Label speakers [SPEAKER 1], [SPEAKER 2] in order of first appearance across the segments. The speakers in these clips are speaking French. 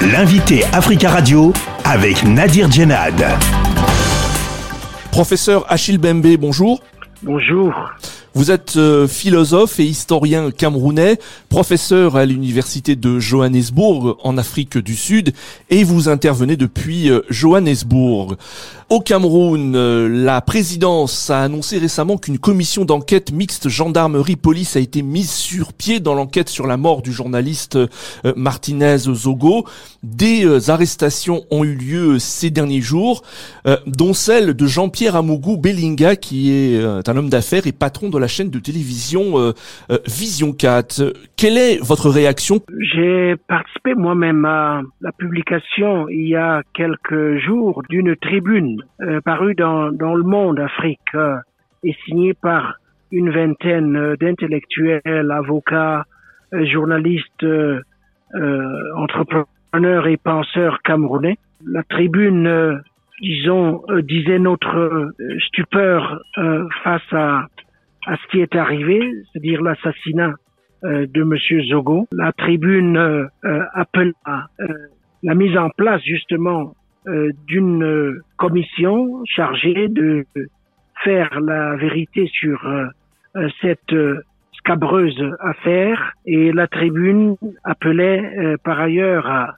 [SPEAKER 1] L'invité Africa Radio avec Nadir Djenad.
[SPEAKER 2] Professeur Achille Bembe, bonjour.
[SPEAKER 3] Bonjour.
[SPEAKER 2] Vous êtes euh, philosophe et historien camerounais, professeur à l'université de Johannesburg en Afrique du Sud et vous intervenez depuis euh, Johannesburg. Au Cameroun, euh, la présidence a annoncé récemment qu'une commission d'enquête mixte gendarmerie-police a été mise sur pied dans l'enquête sur la mort du journaliste Martinez Zogo. Des arrestations ont eu lieu ces derniers jours, dont celle de Jean-Pierre Amougou Bellinga qui est un homme d'affaires et patron de la chaîne de télévision euh, euh, Vision 4. Quelle est votre réaction?
[SPEAKER 3] J'ai participé moi-même à la publication il y a quelques jours d'une tribune euh, parue dans, dans Le Monde Afrique et signée par une vingtaine d'intellectuels, avocats, journalistes, entrepreneurs et penseurs camerounais. La tribune disons, disait notre stupeur face à à ce qui est arrivé, c'est-à-dire l'assassinat euh, de Monsieur Zogo. La tribune euh, euh appelle à la mise en place justement d'une commission chargée de faire la vérité sur cette scabreuse affaire et la tribune appelait par ailleurs à,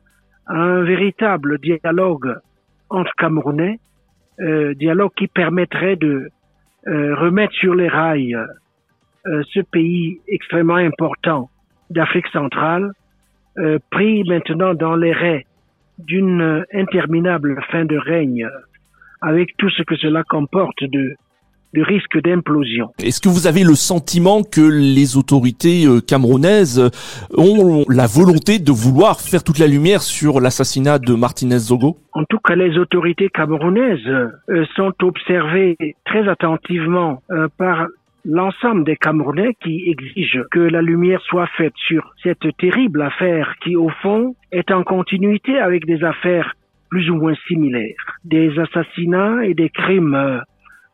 [SPEAKER 3] un véritable dialogue entre Camerounais, dialogue qui permettrait de remettre sur les rails euh, ce pays extrêmement important d'Afrique centrale, euh, pris maintenant dans les raies d'une interminable fin de règne, avec tout ce que cela comporte de de risque d'implosion.
[SPEAKER 2] Est-ce que vous avez le sentiment que les autorités euh, camerounaises ont la volonté de vouloir faire toute la lumière sur l'assassinat de Martinez Zogo?
[SPEAKER 3] En tout cas, les autorités camerounaises euh, sont observées très attentivement euh, par l'ensemble des Camerounais qui exigent que la lumière soit faite sur cette terrible affaire qui, au fond, est en continuité avec des affaires plus ou moins similaires. Des assassinats et des crimes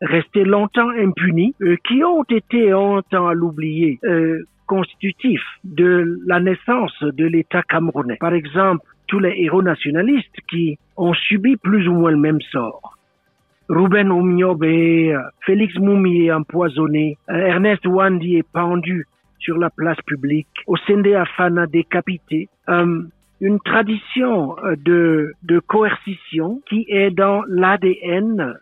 [SPEAKER 3] restés longtemps impunis, euh, qui ont été, on à l'oublier, euh, constitutifs de la naissance de l'État camerounais. Par exemple, tous les héros nationalistes qui ont subi plus ou moins le même sort. Ruben Omiobe, Félix Moumi est empoisonné, euh, Ernest Wandi est pendu sur la place publique, Osende Afana décapité. une tradition de, de coercition qui est dans l'ADN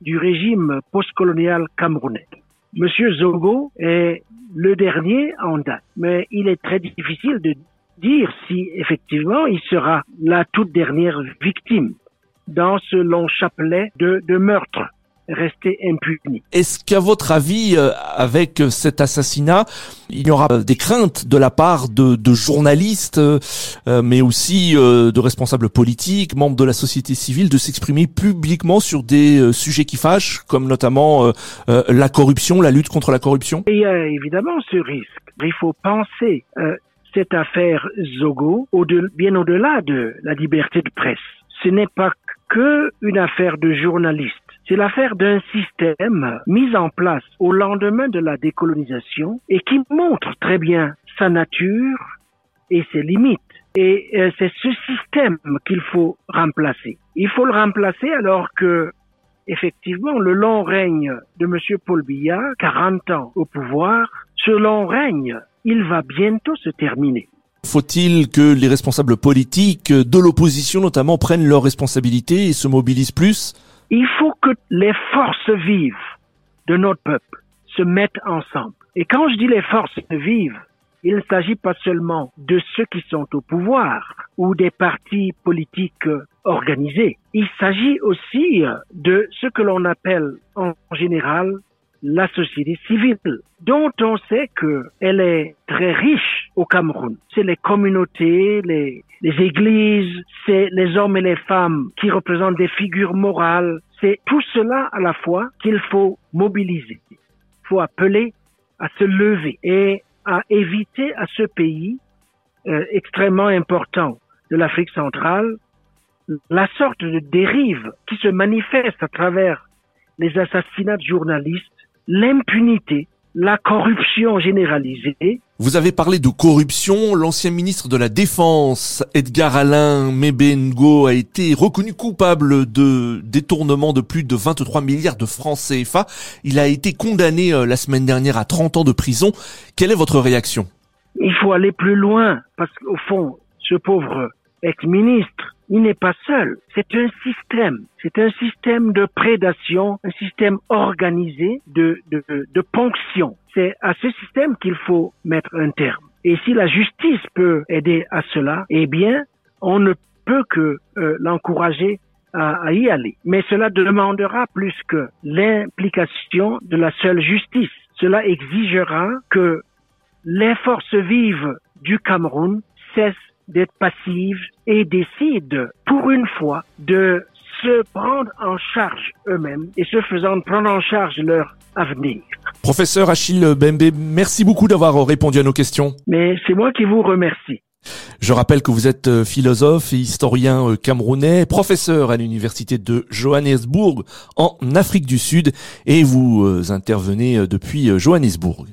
[SPEAKER 3] du régime postcolonial camerounais. Monsieur Zogo est le dernier en date, mais il est très difficile de dire si effectivement il sera la toute dernière victime dans ce long chapelet de, de meurtres rester impuni.
[SPEAKER 2] Est-ce qu'à votre avis, euh, avec cet assassinat, il y aura des craintes de la part de, de journalistes, euh, mais aussi euh, de responsables politiques, membres de la société civile, de s'exprimer publiquement sur des sujets qui fâchent, comme notamment la corruption, la lutte contre la corruption?
[SPEAKER 3] Il y a évidemment ce risque. Il faut penser cette affaire Zogo au bien au-delà de la liberté de presse. Ce n'est pas que une affaire de journalistes c'est l'affaire d'un système mis en place au lendemain de la décolonisation et qui montre très bien sa nature et ses limites. Et euh, c'est ce système qu'il faut remplacer. Il faut le remplacer alors que, effectivement, le long règne de M. Paul Biya, 40 ans au pouvoir, ce long règne, il va bientôt se terminer.
[SPEAKER 2] Faut-il que les responsables politiques de l'opposition notamment prennent leurs responsabilités et se mobilisent plus
[SPEAKER 3] il faut que les forces vives de notre peuple se mettent ensemble. Et quand je dis les forces vives, il ne s'agit pas seulement de ceux qui sont au pouvoir ou des partis politiques organisés. Il s'agit aussi de ce que l'on appelle en général la société civile, dont on sait qu'elle est très riche au Cameroun. C'est les communautés, les, les églises, c'est les hommes et les femmes qui représentent des figures morales. C'est tout cela à la fois qu'il faut mobiliser. Il faut appeler à se lever et à éviter à ce pays euh, extrêmement important de l'Afrique centrale la sorte de dérive qui se manifeste à travers les assassinats de journalistes, l'impunité la corruption généralisée.
[SPEAKER 2] Vous avez parlé de corruption. L'ancien ministre de la Défense, Edgar Alain Mebengo, a été reconnu coupable de détournement de plus de 23 milliards de francs CFA. Il a été condamné euh, la semaine dernière à 30 ans de prison. Quelle est votre réaction?
[SPEAKER 3] Il faut aller plus loin parce qu'au fond, ce pauvre ex-ministre il n'est pas seul. C'est un système. C'est un système de prédation, un système organisé de, de, de ponction. C'est à ce système qu'il faut mettre un terme. Et si la justice peut aider à cela, eh bien, on ne peut que euh, l'encourager à, à, y aller. Mais cela demandera plus que l'implication de la seule justice. Cela exigera que les forces vives du Cameroun cessent d'être passive et décident pour une fois de se prendre en charge eux-mêmes et se faisant prendre en charge leur avenir.
[SPEAKER 2] Professeur Achille Bembe, merci beaucoup d'avoir répondu à nos questions.
[SPEAKER 3] Mais c'est moi qui vous remercie.
[SPEAKER 2] Je rappelle que vous êtes euh, philosophe et historien euh, camerounais, professeur à l'université de Johannesburg en Afrique du Sud et vous euh, intervenez depuis Johannesburg.